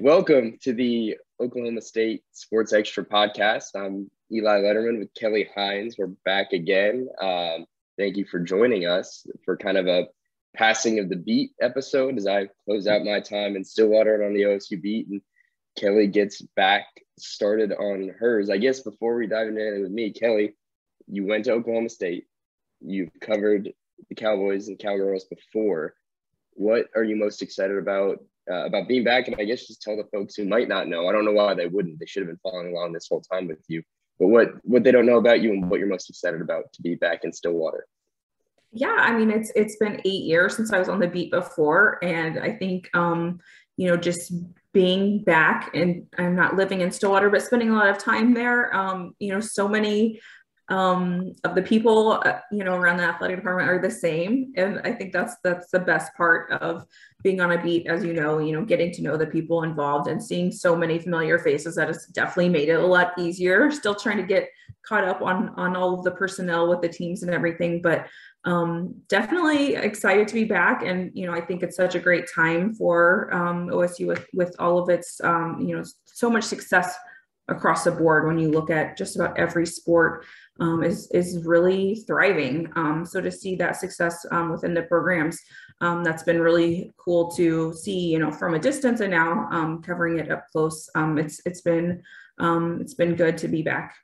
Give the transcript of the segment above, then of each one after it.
Welcome to the Oklahoma State Sports Extra podcast. I'm Eli Lederman with Kelly Hines. We're back again. Um, thank you for joining us for kind of a passing of the beat episode as I close out my time in Stillwater and on the OSU beat. And Kelly gets back started on hers. I guess before we dive into it with me, Kelly, you went to Oklahoma State. You've covered the Cowboys and Cowgirls before. What are you most excited about uh, about being back. And I guess just tell the folks who might not know. I don't know why they wouldn't. They should have been following along this whole time with you. But what what they don't know about you and what you're most excited about to be back in Stillwater. Yeah, I mean it's it's been eight years since I was on the beat before, and I think um, you know just being back and I'm not living in Stillwater, but spending a lot of time there. Um, you know, so many um, of the people uh, you know around the athletic department are the same. And i think that's that's the best part of being on a beat as you know you know getting to know the people involved and seeing so many familiar faces that has definitely made it a lot easier. Still trying to get caught up on on all of the personnel with the teams and everything but um, definitely excited to be back. And you know i think it's such a great time for um, osu with with all of its um, you know so much success across the board when you look at just about every sport um, is is really thriving. Um, so to see that success um, within the programs, um, that's been really cool to see. You know, from a distance and now um, covering it up close. Um, it's it's been it's been good to be back.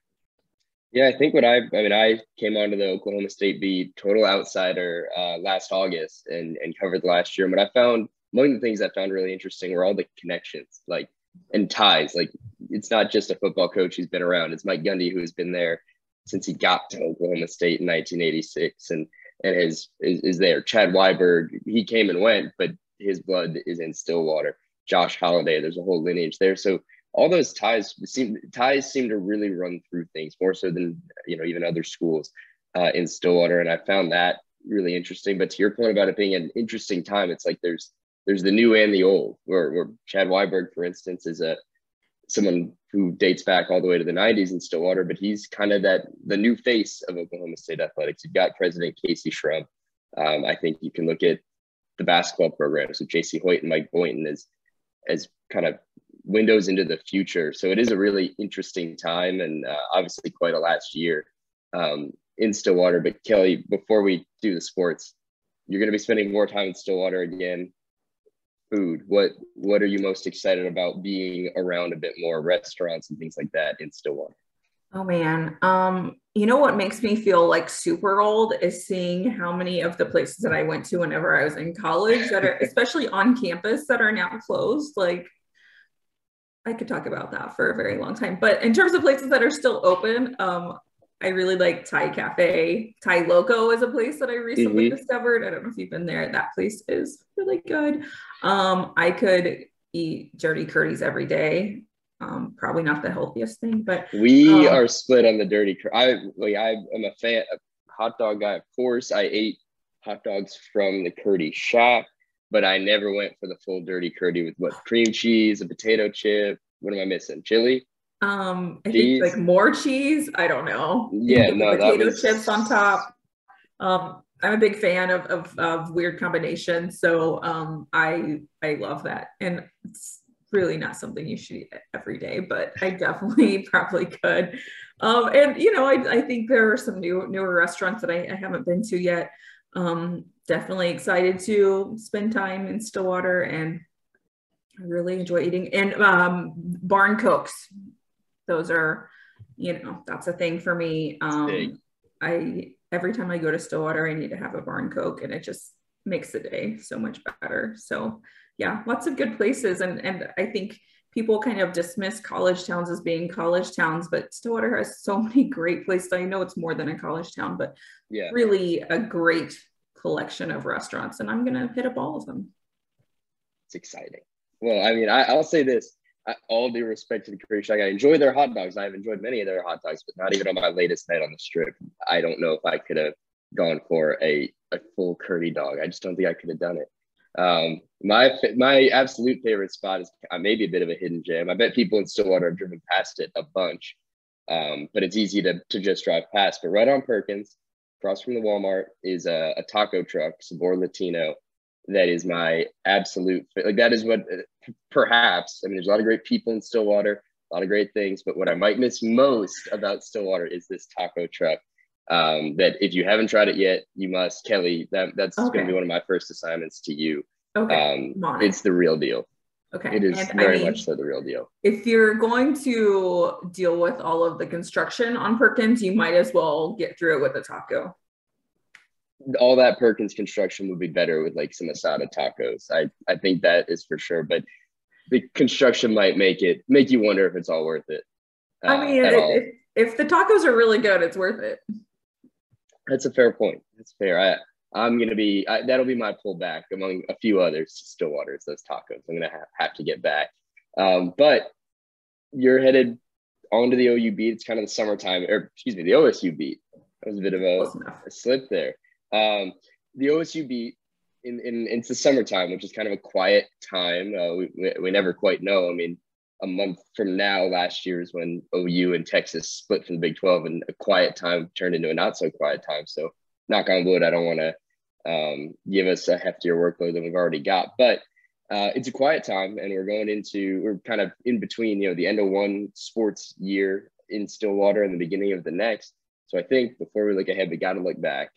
Yeah, I think what I I mean I came onto the Oklahoma State beat total outsider uh, last August and and covered last year. And what I found among the things I found really interesting were all the connections like and ties. Like it's not just a football coach who's been around; it's Mike Gundy who has been there since he got to Oklahoma State in 1986 and and his is, is there. Chad Weiberg, he came and went, but his blood is in Stillwater. Josh Holliday, there's a whole lineage there. So all those ties seem ties seem to really run through things more so than you know even other schools uh, in Stillwater, and I found that really interesting. But to your point about it being an interesting time, it's like there's there's the new and the old. Where, where Chad Weiberg, for instance, is a someone who dates back all the way to the 90s in Stillwater, but he's kind of that the new face of Oklahoma State athletics. You've got President Kayse Shrum. Um, I think you can look at the basketball program. So Jacie Hoyt and Mike Boynton as as kind of windows into the future. So it is a really interesting time and uh, obviously quite a last year um, in Stillwater. But Kelly, before we do the sports, you're going to be spending more time in Stillwater again food what what are you most excited about being around a bit more restaurants and things like that in stillwater oh man um you know what makes me feel like super old is seeing how many of the places that i went to whenever i was in college that are especially on campus that are now closed like i could talk about that for a very long time but in terms of places that are still open um I really like Thai Cafe. Thai Loco is a place that I recently mm-hmm. discovered. I don't know if you've been there. That place is really good. Um, I could eat dirty curdies every day. Um, probably not the healthiest thing, but we um, are split on the dirty. Cur- I like I am a fan, a hot dog guy. Of course, I ate hot dogs from the curdy shop, but I never went for the full dirty curdy with what cream cheese, a potato chip. What am I missing? Chili. Um, I cheese. think like more cheese. I don't know. Yeah, no, potato was... chips on top. Um, I'm a big fan of, of, of weird combinations, so um, I I love that, and it's really not something you should eat every day, but I definitely probably could. Um, and you know, I, I think there are some new newer restaurants that I, I haven't been to yet. Um, definitely excited to spend time in Stillwater, and I really enjoy eating. And um, Barn Cokes those are, you know, that's a thing for me. Um, I every time I go to Stillwater, I need to have a barn coke, and it just makes the day so much better. So yeah, lots of good places, and and I think people kind of dismiss college towns as being college towns, but Stillwater has so many great places. I know it's more than a college town, but yeah, really a great collection of restaurants, and I'm gonna hit up all of them. It's exciting. Well, I mean, I, I'll say this: all due respect to the Shack, I enjoy their hot dogs. I've enjoyed many of their hot dogs, but not even on my latest night on the strip. I don't know if I could have gone for a, a full curdy dog. I just don't think I could have done it. Um, my my absolute favorite spot is uh, maybe a bit of a hidden gem. I bet people in Stillwater have driven past it a bunch, um, but it's easy to, to just drive past. But right on Perkins, across from the Walmart, is a, a taco truck, Sabor Latino that is my absolute like that is what perhaps. I mean, there's a lot of great people in Stillwater, a lot of great things, but what I might miss most about Stillwater is this taco truck. Um, that if you haven't tried it yet, you must. Kelly, that, that's okay. going to be one of my first assignments to you. Okay. Um, it's the real deal. Okay. It is and very I mean, much so the real deal. If you're going to deal with all of the construction on Perkins, you might as well get through it with a taco. All that Perkins construction would be better with like some asada tacos. I, I think that is for sure. But the construction might make it make you wonder if it's all worth it. Uh, I mean, if, if the tacos are really good, it's worth it. That's a fair point. That's fair. I I'm gonna be I, that'll be my pullback among a few others to Stillwater. It's those tacos. I'm gonna ha- have to get back. Um, but you're headed onto the OU beat. It's kind of the summertime, or excuse me, the OSU beat. That was a bit of a, a slip there. Um, the OSU beat in, in it's the summertime, which is kind of a quiet time. Uh, we, we never quite know. I mean, a month from now, last year is when OU and Texas split from the Big 12, and a quiet time turned into a not so quiet time. So, knock on wood, I don't want to um, give us a heftier workload than we've already got. But uh, it's a quiet time, and we're going into we're kind of in between, you know, the end of one sports year in Stillwater and the beginning of the next. So I think before we look ahead, we got to look back.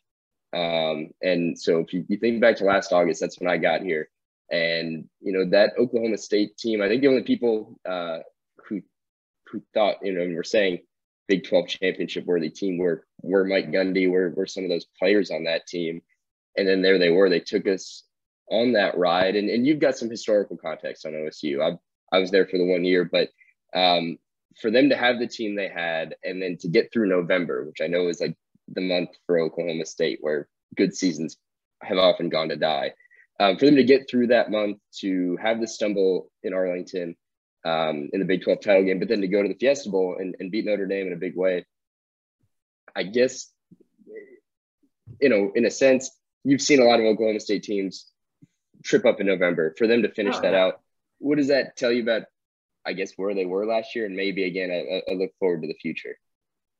Um, and so if you, you think back to last August, that's when I got here, and you know that Oklahoma State team. I think the only people uh, who who thought you know and were saying Big 12 championship worthy team were were Mike Gundy, were were some of those players on that team and then there they were. They took us on that ride, and, and you've got some historical context on OSU. I I was there for the one year, but um, for them to have the team they had, and then to get through November, which I know is like the month for Oklahoma State, where good seasons have often gone to die. Um, for them to get through that month, to have the stumble in Arlington um, in the Big 12 title game, but then to go to the Fiesta Bowl and, and beat Notre Dame in a big way, I guess, you know, in a sense, you've seen a lot of Oklahoma State teams trip up in November. For them to finish oh, that yeah. out, what does that tell you about, I guess, where they were last year, and maybe again, I, I look forward to the future.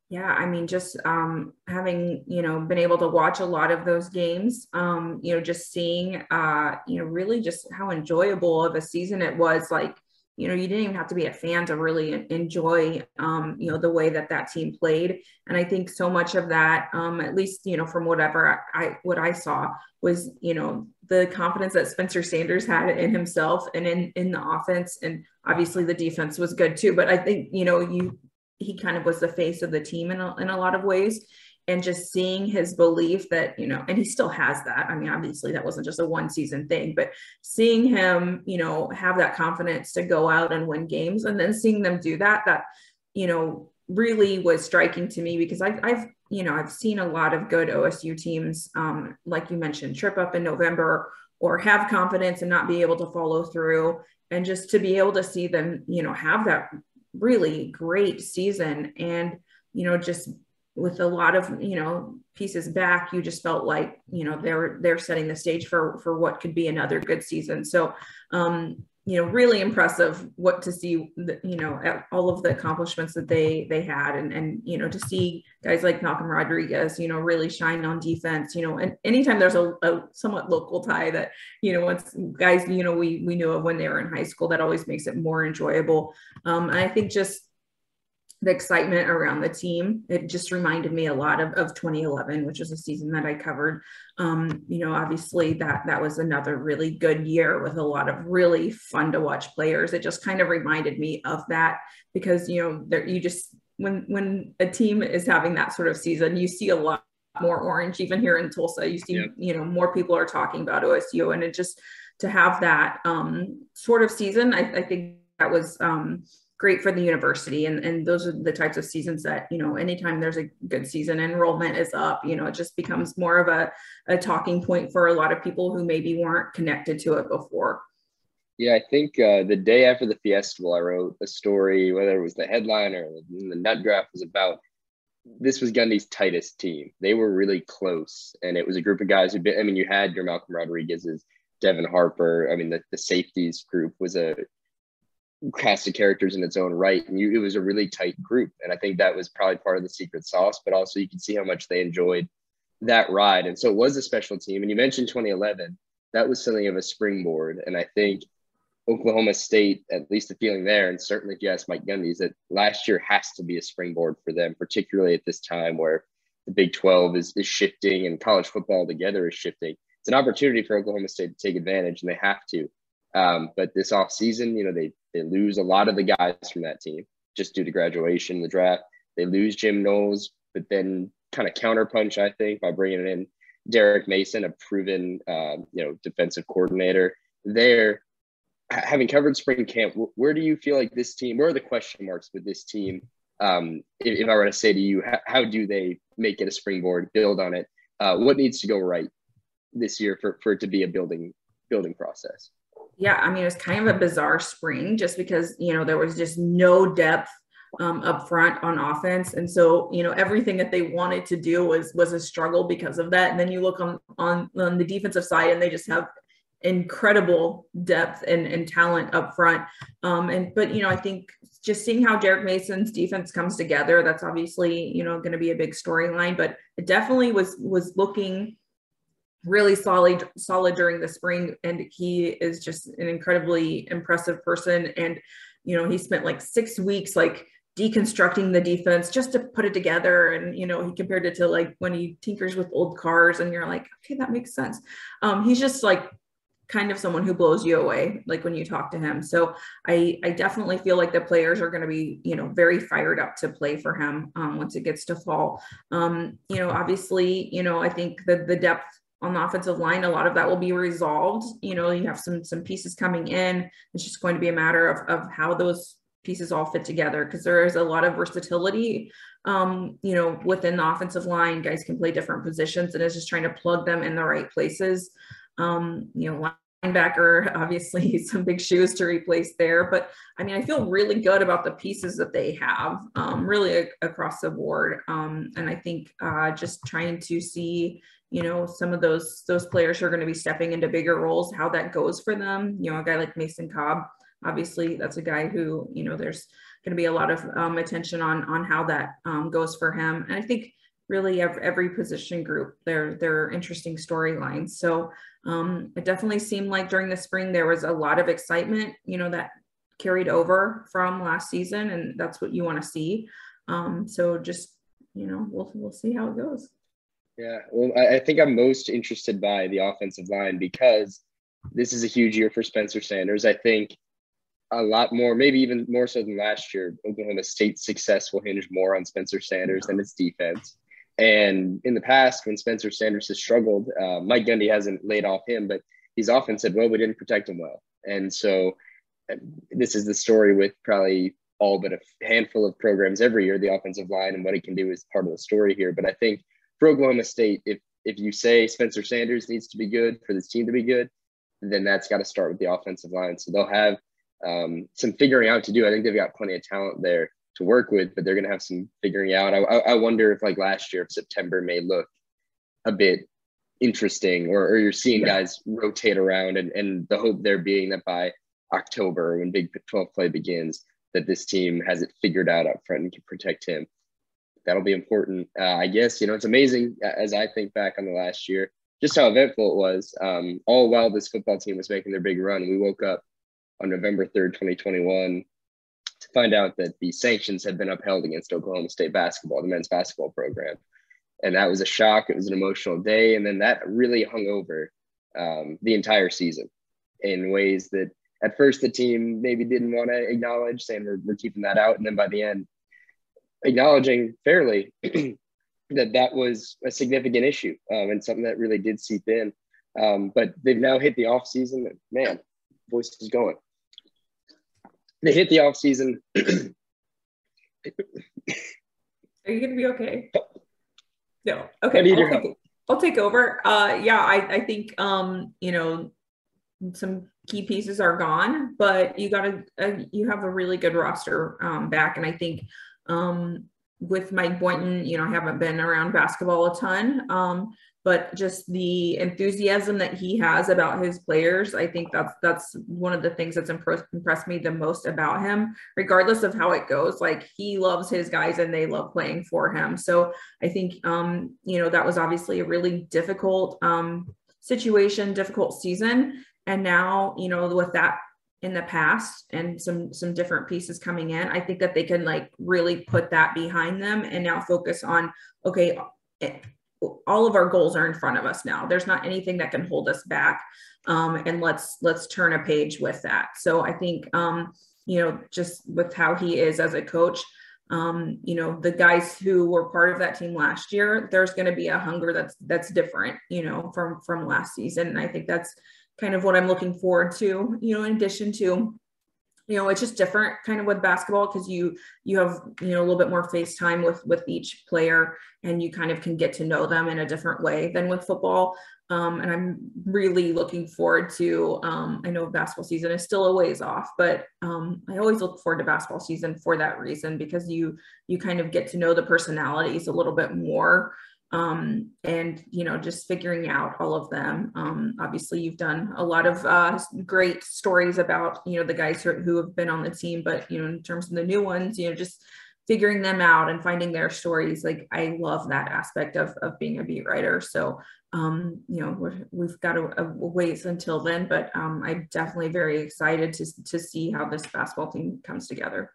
Yeah, I mean, just um, having you know been able to watch a lot of those games, um, you know, just seeing, uh, you know, really just how enjoyable of a season it was. Like you know you didn't even have to be a fan to really enjoy um, you know the way that that team played and i think so much of that um, at least you know from whatever I, I what i saw was you know the confidence that spencer sanders had in himself and in in the offense and obviously the defense was good too but i think you know you he kind of was the face of the team in a, in a lot of ways. And just seeing his belief that you know and he still has that. I mean obviously that wasn't just a one season thing but seeing him you know have that confidence to go out and win games and then seeing them do that that you know really was striking to me because i've, I've you know i've seen a lot of good osu teams um, like you mentioned trip up in november or have confidence and not be able to follow through. And just to be able to see them you know have that really great season. And you know just with a lot of you know pieces back you just felt like you know they're they're setting the stage for for what could be another good season. So um you know really impressive what to see the, you know all of the accomplishments that they they had and and you know to see guys like Malcolm Rodriguez you know really shine on defense you know and anytime there's a, a somewhat local tie that you know once guys you know we we knew of when they were in high school that always makes it more enjoyable. Um and I think just the excitement around the team. It just reminded me a lot of, of 2011, which was a season that I covered. Um, you know, obviously that that was another really good year with a lot of really fun to watch players. It just kind of reminded me of that because you know there you just when when a team is having that sort of season, you see a lot more orange even here in Tulsa. You see, yeah. you know, more people are talking about OSU, and it just to have that um, sort of season, I, I think that was um, great for the university. And, and those are the types of seasons that you know anytime there's a good season enrollment is up you know it just becomes more of a, a talking point for a lot of people who maybe weren't connected to it before. Yeah i think uh, the day after the festival i wrote a story whether it was the headline or the nut graph was about this was gundy's tightest team. They were really close. And it was a group of guys who i mean you had your malcolm rodriguez's devin harper. I mean the, the safeties group was a cast of characters in its own right. And you, it was a really tight group. And I think that was probably part of the secret sauce, but also you can see how much they enjoyed that ride. And so it was a special team. And you mentioned 2011, that was something of a springboard. And I think Oklahoma State, at least the feeling there, and certainly if you ask Mike Gundy, is that last year has to be a springboard for them, particularly at this time where the Big 12 is, is shifting and college football together is shifting. It's an opportunity for Oklahoma State to take advantage, and they have to. Um, but this offseason, you know, they they lose a lot of the guys from that team just due to graduation, the draft. They lose Jim Knowles, but then kind of counterpunch, I think, by bringing in Derek Mason, a proven, uh, you know, defensive coordinator. There, having covered spring camp, where do you feel like this team? Where are the question marks with this team? Um, if, if, I were to say to you, how, how, do they make it a springboard, build on it? Uh, what needs to go right this year for, for it to be a building building process? Yeah, I mean, it was kind of a bizarre spring just because, you know, there was just no depth um, up front on offense. And so, you know, everything that they wanted to do was was a struggle because of that. And then you look on on, on the defensive side and they just have incredible depth and, and talent up front. Um, and but you know, I think just seeing how Derek Mason's defense comes together, that's obviously, you know, going to be a big storyline. But it definitely was was looking really solid solid during the spring and he is just an incredibly impressive person. And you know he spent like six weeks like deconstructing the defense just to put it together. And you know he compared it to like when he tinkers with old cars and you're like okay that makes sense. Um, he's just like kind of someone who blows you away like when you talk to him. So i i definitely feel like the players are going to be you know very fired up to play for him um, once it gets to fall. Um, you know obviously you know i think the the depth on the offensive line, a lot of that will be resolved. You know, you have some some pieces coming in. It's just going to be a matter of of how those pieces all fit together because there is a lot of versatility. Um, you know, within the offensive line, guys can play different positions, and it's just trying to plug them in the right places. Um, you know, linebacker, obviously, some big shoes to replace there. But I mean, I feel really good about the pieces that they have, um, really a- across the board. Um, and I think uh, just trying to see you know some of those those players are going to be stepping into bigger roles how that goes for them. You know a guy like mason cobb obviously that's a guy who you know there's going to be a lot of um, attention on on how that um, goes for him. And i think really every, position group there are interesting storylines. So um, it definitely seemed like during the spring there was a lot of excitement you know that carried over from last season and that's what you want to see. Um, so just you know we'll, we'll see how it goes yeah, well, I, think I'm most interested by the offensive line because this is a huge year for Spencer Sanders. I think a lot more, maybe even more so than last year, Oklahoma State's success will hinge more on Spencer Sanders than its defense. And in the past, when Spencer Sanders has struggled, uh, Mike Gundy hasn't laid off him, but he's often said, well, we didn't protect him well. And so uh, this is the story with probably all but a handful of programs every year, the offensive line and what it can do is part of the story here. But I think for Oklahoma State, if if you say Spencer Sanders needs to be good for this team to be good, then that's got to start with the offensive line. So they'll have um, some figuring out to do. I think they've got plenty of talent there to work with, but they're going to have some figuring out. I, I wonder if like last year, if September may look a bit interesting, or, or you're seeing yeah. guys rotate around, and, and the hope there being that by October, when Big 12 play begins, that this team has it figured out up front and can protect him that'll be important. Uh, I guess, you know, it's amazing as I think back on the last year, just how eventful it was. Um, all while this football team was making their big run, we woke up on November 3rd, 2021 to find out that the sanctions had been upheld against Oklahoma State basketball, the men's basketball program. And that was a shock. It was an emotional day. And then that really hung over um, the entire season in ways that at first the team maybe didn't want to acknowledge, saying we're, we're keeping that out. And then by the end, acknowledging fairly that that was a significant issue um, and something that really did seep in. Um, but they've now hit the off season. Man, voice is going. They hit the off season. Are you gonna be okay? No. Okay. I'll take, I'll take, over. Uh, yeah, I, I think um, you know some key pieces are gone, but you got to uh, you have a really good roster um, back, and I think um, with Mike Boynton, you know, I haven't been around basketball a ton, um, but just the enthusiasm that he has about his players, I think that's that's one of the things that's impressed impressed me the most about him. Regardless of how it goes, like he loves his guys and they love playing for him. So I think, um, you know, that was obviously a really difficult um, situation, difficult season, and now, you know, with that in the past and some some different pieces coming in i think that they can like really put that behind them and now focus on okay eh, all of our goals are in front of us now. There's not anything that can hold us back um, and let's let's turn a page with that. So i think um, you know just with how he is as a coach um, you know the guys who were part of that team last year there's going to be a hunger that's that's different you know from from last season. And i think that's kind of what I'm looking forward to, you know, in addition to, you know, it's just different kind of with basketball because you you have, you know, a little bit more face time with with each player and you kind of can get to know them in a different way than with football. Um, and I'm really looking forward to. Um, I know basketball season is still a ways off, but um, I always look forward to basketball season for that reason because you you kind of get to know the personalities a little bit more um, and you know just figuring out all of them. Um, obviously you've done a lot of uh, great stories about you know the guys who, who have been on the team but you know in terms of the new ones you know just figuring them out and finding their stories. Like i love that aspect of, of being a beat writer. So um, you know we have got a, a, ways until then but um, i'm definitely very excited to, to see how this basketball team comes together.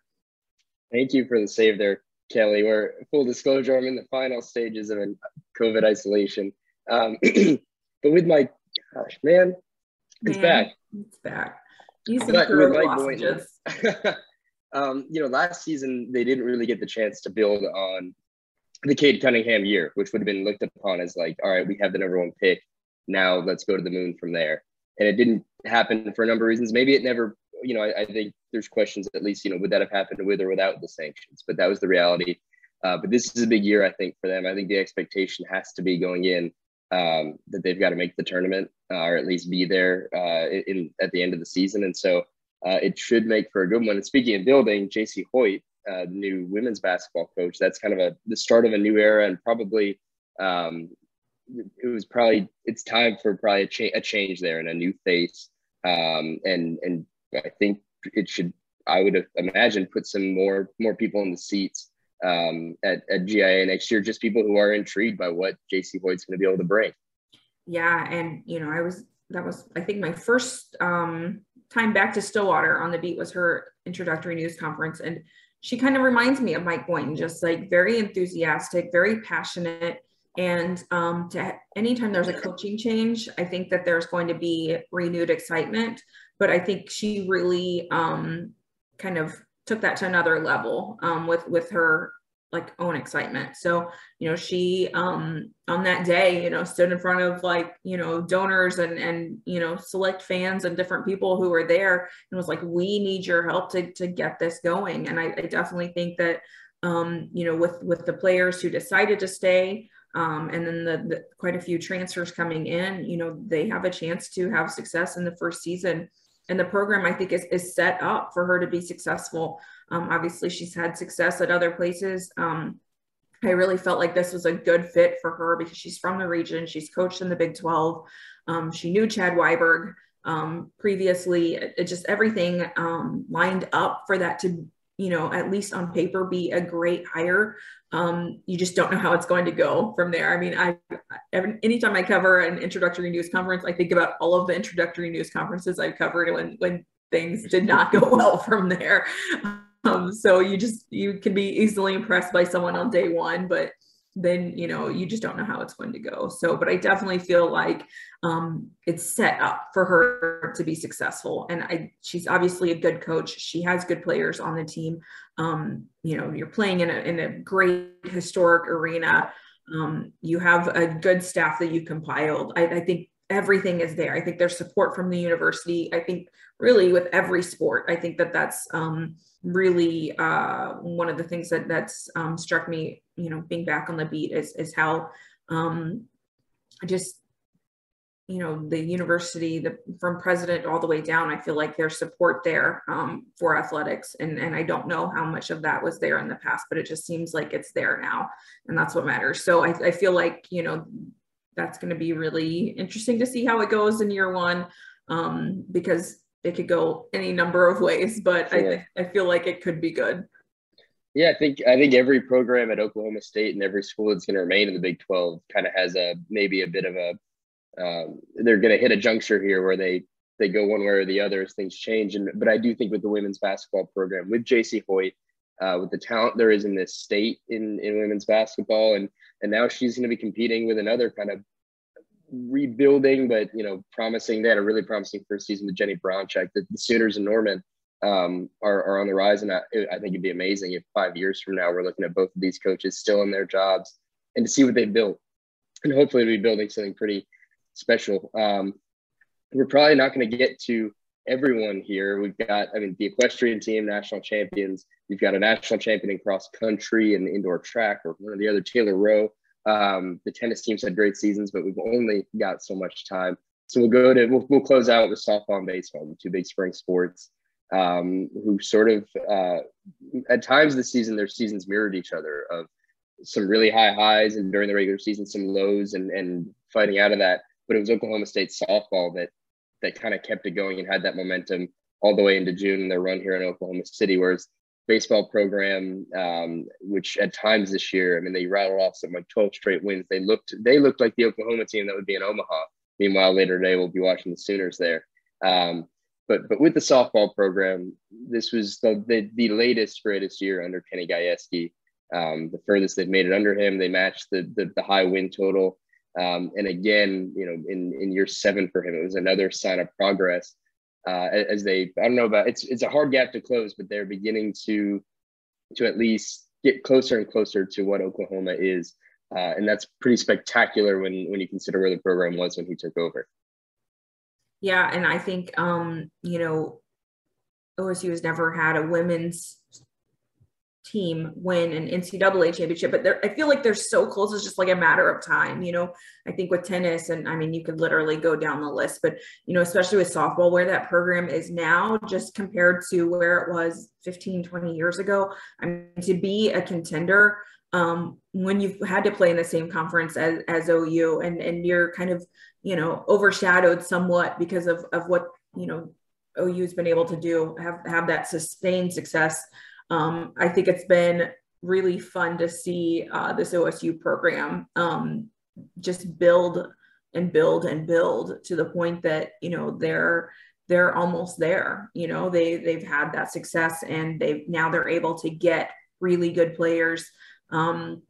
Thank you for the save there Kelly, where full disclosure, I'm in the final stages of a COVID isolation. Um, but with my gosh, man, it's man, back. It's back. Use some with um, you know, last season they didn't really get the chance to build on the Cade Cunningham year, which would have been looked upon as like, all right, we have the number one pick. Now let's go to the moon from there. And it didn't happen for a number of reasons. Maybe it never you know, I, I, think there's questions at least, you know, would that have happened with or without the sanctions? But that was the reality. Uh, but this is a big year, I think, for them. I think the expectation has to be going in um, that they've got to make the tournament uh, or at least be there uh, in at the end of the season. And so uh, it should make for a good one. And speaking of building, Jacie Hoyt, uh, new women's basketball coach, that's kind of a the start of a new era and probably um, it was probably it's time for probably a, cha- a change there and a new face um, and and I think it should, I would imagine, put some more more people in the seats um, at, at GIA next year, just people who are intrigued by what Jacie Hoyt's going to be able to bring. Yeah, and you know, I was that was I think my first um, time back to Stillwater on the beat was her introductory news conference, and she kind of reminds me of Mike Boynton, just like very enthusiastic, very passionate. And um, to anytime there's a coaching change, I think that there's going to be renewed excitement but I think she really um, kind of took that to another level um, with with her like own excitement. So, you know, she um on that day, you know, stood in front of like, you know, donors and and you know, select fans and different people who were there and was like, we need your help to to get this going. And I, I definitely think that um, you know, with with the players who decided to stay, um, and then the, the quite a few transfers coming in, you know, they have a chance to have success in the first season and the program I think is, is set up for her to be successful. Um, obviously, she's had success at other places. Um, I really felt like this was a good fit for her because she's from the region. She's coached in the Big 12. Um, she knew Chad Weiberg um, previously. It, it, just everything um, lined up for that to you know, at least on paper, be a great hire. Um, you just don't know how it's going to go from there. I mean, I anytime I cover an introductory news conference, I think about all of the introductory news conferences I've covered when when things did not go well from there. Um, so you just you can be easily impressed by someone on day one, but then you know you just don't know how it's going to go. So but i definitely feel like um, it's set up for her to be successful. And i she's obviously a good coach. She has good players on the team. Um, you know you're playing in a, in a great historic arena. Um, you have a good staff that you've compiled. I, I think everything is there. I think there's support from the university. I think really with every sport i think that that's um, really uh, one of the things that that's um, struck me, you know, being back on the beat is is how um, just you know the university the from president all the way down i feel like there's support there um, for athletics and and i don't know how much of that was there in the past but it just seems like it's there now and that's what matters so i, I feel like you know that's going to be really interesting to see how it goes in year one um, because it could go any number of ways, but sure. I, I feel like it could be good. Yeah, I think I think every program at Oklahoma State and every school that's going to remain in the Big Twelve kind of has a maybe a bit of a um, they're going to hit a juncture here where they they go one way or the other as things change. And but I do think with the women's basketball program, with Jacie Hoyt, uh, with the talent there is in this state in in women's basketball, and and now she's going to be competing with another kind of rebuilding, but you know, promising. They had a really promising first season with Jennie Baranczyk. The, the Sooners and Norman um, are, are on the rise, and I, I think it'd be amazing if five years from now we're looking at both of these coaches still in their jobs and to see what they built, and hopefully be building something pretty special. Um, we're probably not going to get to everyone here. We've got, I mean, the equestrian team, national champions. You've got a national champion in cross country and indoor track, or one of the other, Taylor Roe. Um, the tennis teams had great seasons, but we've only got so much time. So we'll go to, we'll, we'll close out with softball and baseball, the two big spring sports, um, who sort of, uh, at times this season, their seasons mirrored each other of some really high highs and during the regular season, some lows and, and fighting out of that. But it was Oklahoma State softball that that kind of kept it going and had that momentum all the way into June and their run here in Oklahoma City. Whereas baseball program, um, which at times this year, I mean, they rattled off some like 12 straight wins. They looked they looked like the Oklahoma team that would be in Omaha. Meanwhile, later today we'll be watching the Sooners there. Um, but but with the softball program, this was the the, the latest greatest year under Kenny Gajewski. Um, the furthest they've made it under him, they matched the the, the high win total. Um, and again, you know, in in year seven for him, it was another sign of progress uh, as they I don't know about it's it's a hard gap to close, but they're beginning to to at least get closer and closer to what Oklahoma is, uh, and that's pretty spectacular when when you consider where the program was when he took over. Yeah, and I think um, you know OSU has never had a women's team win an NCAA championship, but I feel like they're so close. It's just like a matter of time, you know. I think with tennis, and I mean, you could literally go down the list, but you know, especially with softball, where that program is now, just compared to where it was 15, 20 years ago. I mean, to be a contender um, when you've had to play in the same conference as, as OU, and and you're kind of you know overshadowed somewhat because of of what you know OU's been able to do, have have that sustained success um, I think it's been really fun to see uh, this OSU program um, just build and build and build to the point that you know they're they're almost there. You know they they've had that success and they've now they're able to get really good players. Um,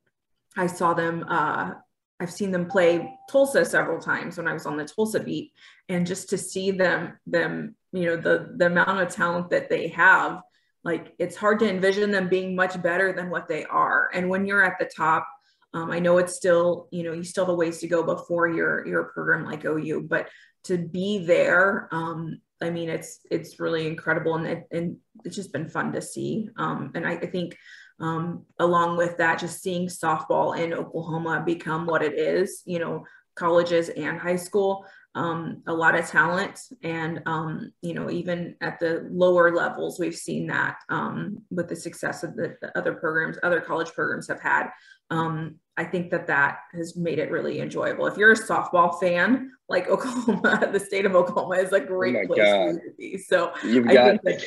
I saw them. Uh, I've seen them play Tulsa several times when I was on the Tulsa beat, and just to see them them you know the the amount of talent that they have like it's hard to envision them being much better than what they are. And when you're at the top um, i know it's still you know you still have a ways to go before you're you're program like ou but to be there um, i mean it's it's really incredible. And, it, and it's just been fun to see. Um, and I, I think um, along with that just seeing softball in oklahoma become what it is you know colleges and high school um, a lot of talent. And, um, you know, even at the lower levels, we've seen that um, with the success of the, the, other programs, other college programs have had. Um, I think that that has made it really enjoyable. If you're a softball fan, like Oklahoma, the state of Oklahoma is a great oh place God. to be. So You've I got- think that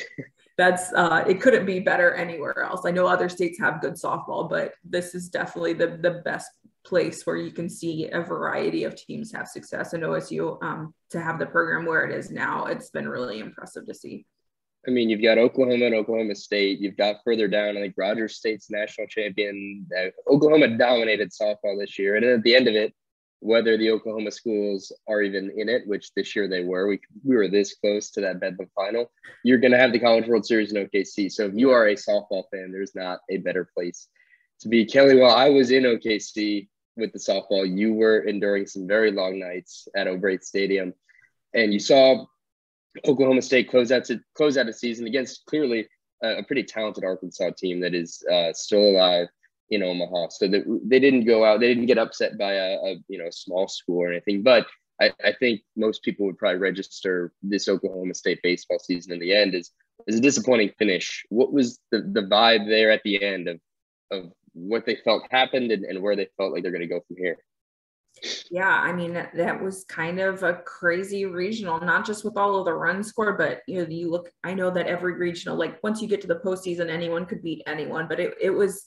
that's uh, it couldn't be better anywhere else. I know other states have good softball, but this is definitely the the best place where you can see a variety of teams have success. And OSU um, to have the program where it is now, it's been really impressive to see. I mean, you've got Oklahoma and Oklahoma State. You've got further down, I think Rogers State's national champion. Uh, Oklahoma dominated softball this year. And at the end of it, whether the Oklahoma schools are even in it, which this year they were, we, we were this close to that Bedlam final. You're going to have the College World Series in OKC. So if you are a softball fan, there's not a better place to be. Kelly, while I was in OKC, with the softball, you were enduring some very long nights at O'Brate Stadium, and you saw Oklahoma State close out to close out a season against clearly a, a pretty talented Arkansas team that is uh, still alive in Omaha. So that they didn't go out, they didn't get upset by a, a you know small school or anything. But I, I, think most people would probably register this Oklahoma State baseball season in the end as, as a disappointing finish. What was the, the vibe there at the end of of what they felt happened and, and where they felt like they're going to go from here. Yeah, I mean that, that was kind of a crazy regional, not just with all of the runs scored, but you know, you look. I know that every regional, like once you get to the postseason, anyone could beat anyone, but it, it was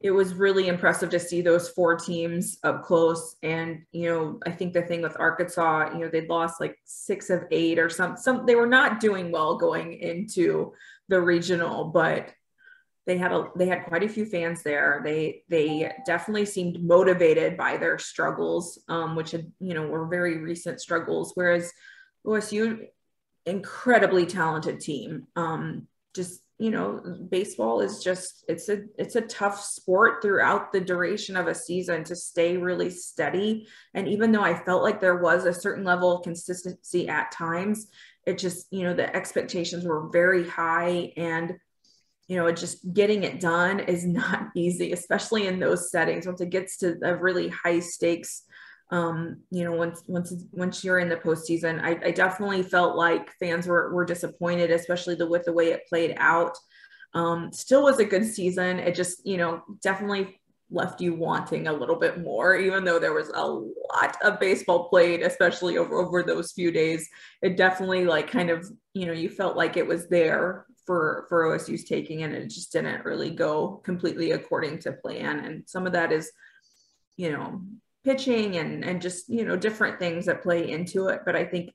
it was really impressive to see those four teams up close. And, you know, I think the thing with Arkansas, you know, they'd lost like six of eight or some, some, they were not doing well going into the regional, but they had a, they had quite a few fans there. They, they definitely seemed motivated by their struggles, um, which had, you know, were very recent struggles. Whereas OSU, incredibly talented team. Um, just you know baseball is just it's a it's a tough sport throughout the duration of a season to stay really steady. And even though i felt like there was a certain level of consistency at times it just you know the expectations were very high and you know just getting it done is not easy especially in those settings once it gets to a really high stakes um, you know, once once once you're in the postseason, I, I definitely felt like fans were were disappointed, especially the with the way it played out. Um, still was a good season. It just, you know, definitely left you wanting a little bit more, even though there was a lot of baseball played, especially over over those few days. It definitely like kind of, you know, you felt like it was there for for OSU's taking, and it just didn't really go completely according to plan. And some of that is, you know, pitching and and just you know different things that play into it but i think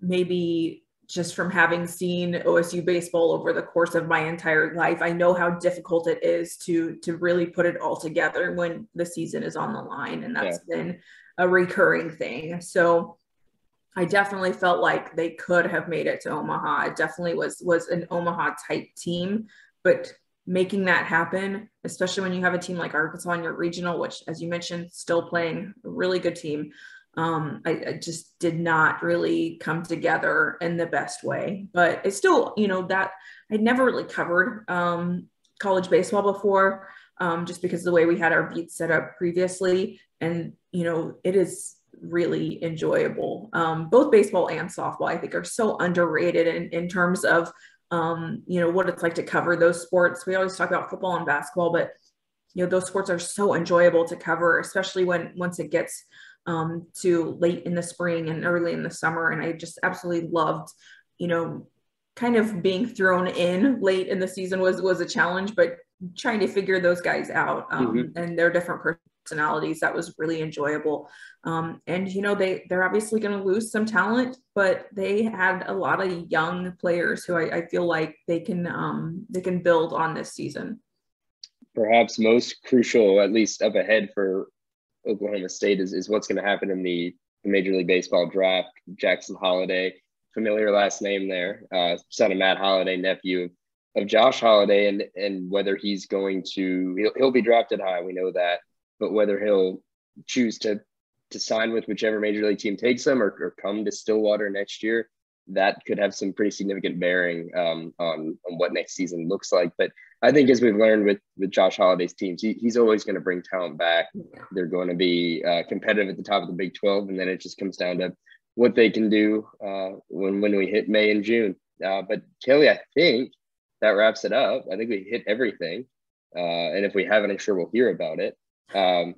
maybe just from having seen OSU baseball over the course of my entire life, I know how difficult it is to to really put it all together when the season is on the line, and that's yeah. been a recurring thing. So I definitely felt like they could have made it to Omaha. It definitely was was an Omaha type team, but making that happen, especially when you have a team like Arkansas in your regional, which, as you mentioned, still playing a really good team. Um, I, I, just did not really come together in the best way, but it's still, you know, that I'd never really covered um, college baseball before, um, just because the way we had our beats set up previously. And, you know, it is really enjoyable. Um, both baseball and softball, I think, are so underrated in, in terms of um, you know, what it's like to cover those sports. We always talk about football and basketball, but you know, those sports are so enjoyable to cover, especially when once it gets um, to late in the spring and early in the summer. And I just absolutely loved, you know, kind of being thrown in late in the season was was a challenge, but trying to figure those guys out um, mm-hmm. and their different personalities that was really enjoyable. Um, and you know they they're obviously going to lose some talent but they had a lot of young players who I, I feel like they can um, they can build on this season. Perhaps most crucial at least up ahead for oklahoma state is, is what's going to happen in the major league baseball draft. Jackson Holliday, familiar last name there uh, son of matt Holliday, nephew of josh Holliday and and whether he's going to he'll, he'll be drafted high. We know that but whether he'll choose to to sign with whichever major league team takes him or, or come to Stillwater next year, that could have some pretty significant bearing um, on, on what next season looks like. But I think as we've learned with with Josh Holliday's teams, he, he's always going to bring talent back. They're going to be uh, competitive at the top of the Big 12, and then it just comes down to what they can do uh, when when we hit May and June. Uh, but Kelly, I think that wraps it up. I think we hit everything, uh, and if we haven't, I'm sure we'll hear about it. Um,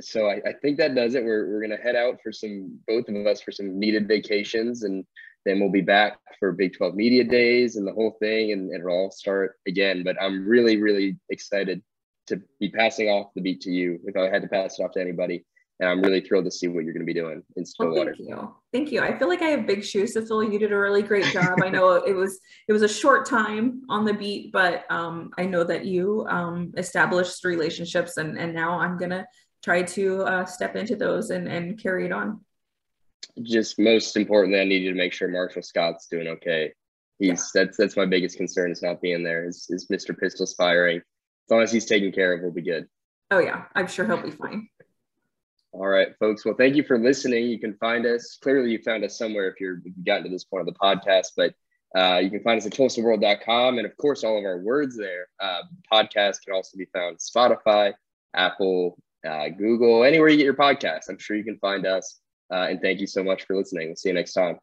so I, I, think that does it. We're, we're going to head out for some, both of us for some needed vacations and then we'll be back for Big 12 media days and the whole thing and, and it'll all start again. But I'm really, really excited to be passing off the beat to you if I had to pass it off to anybody. And I'm really thrilled to see what you're going to be doing in Stillwater. Well, thank you. Thank you. I feel like I have big shoes to fill. You did a really great job. I know it was it was a short time on the beat, but um, I know that you um, established relationships, and and now I'm gonna try to uh, step into those and, and carry it on. Just most importantly, I need you to make sure Marshall Scott's doing okay. He's yeah. that's that's my biggest concern is not being there. Is is Mr. Pistol's firing? As long as he's taken care of, we'll be good. Oh yeah, I'm sure he'll be fine. All right, folks. Well, thank you for listening. You can find us. Clearly, you found us somewhere if you've gotten to this point of the podcast, but uh, you can find us at TulsaWorld.com. And of course, all of our words there. Uh, podcast can also be found Spotify, Apple, uh, Google, anywhere you get your podcast. I'm sure you can find us. Uh, and thank you so much for listening. We'll see you next time.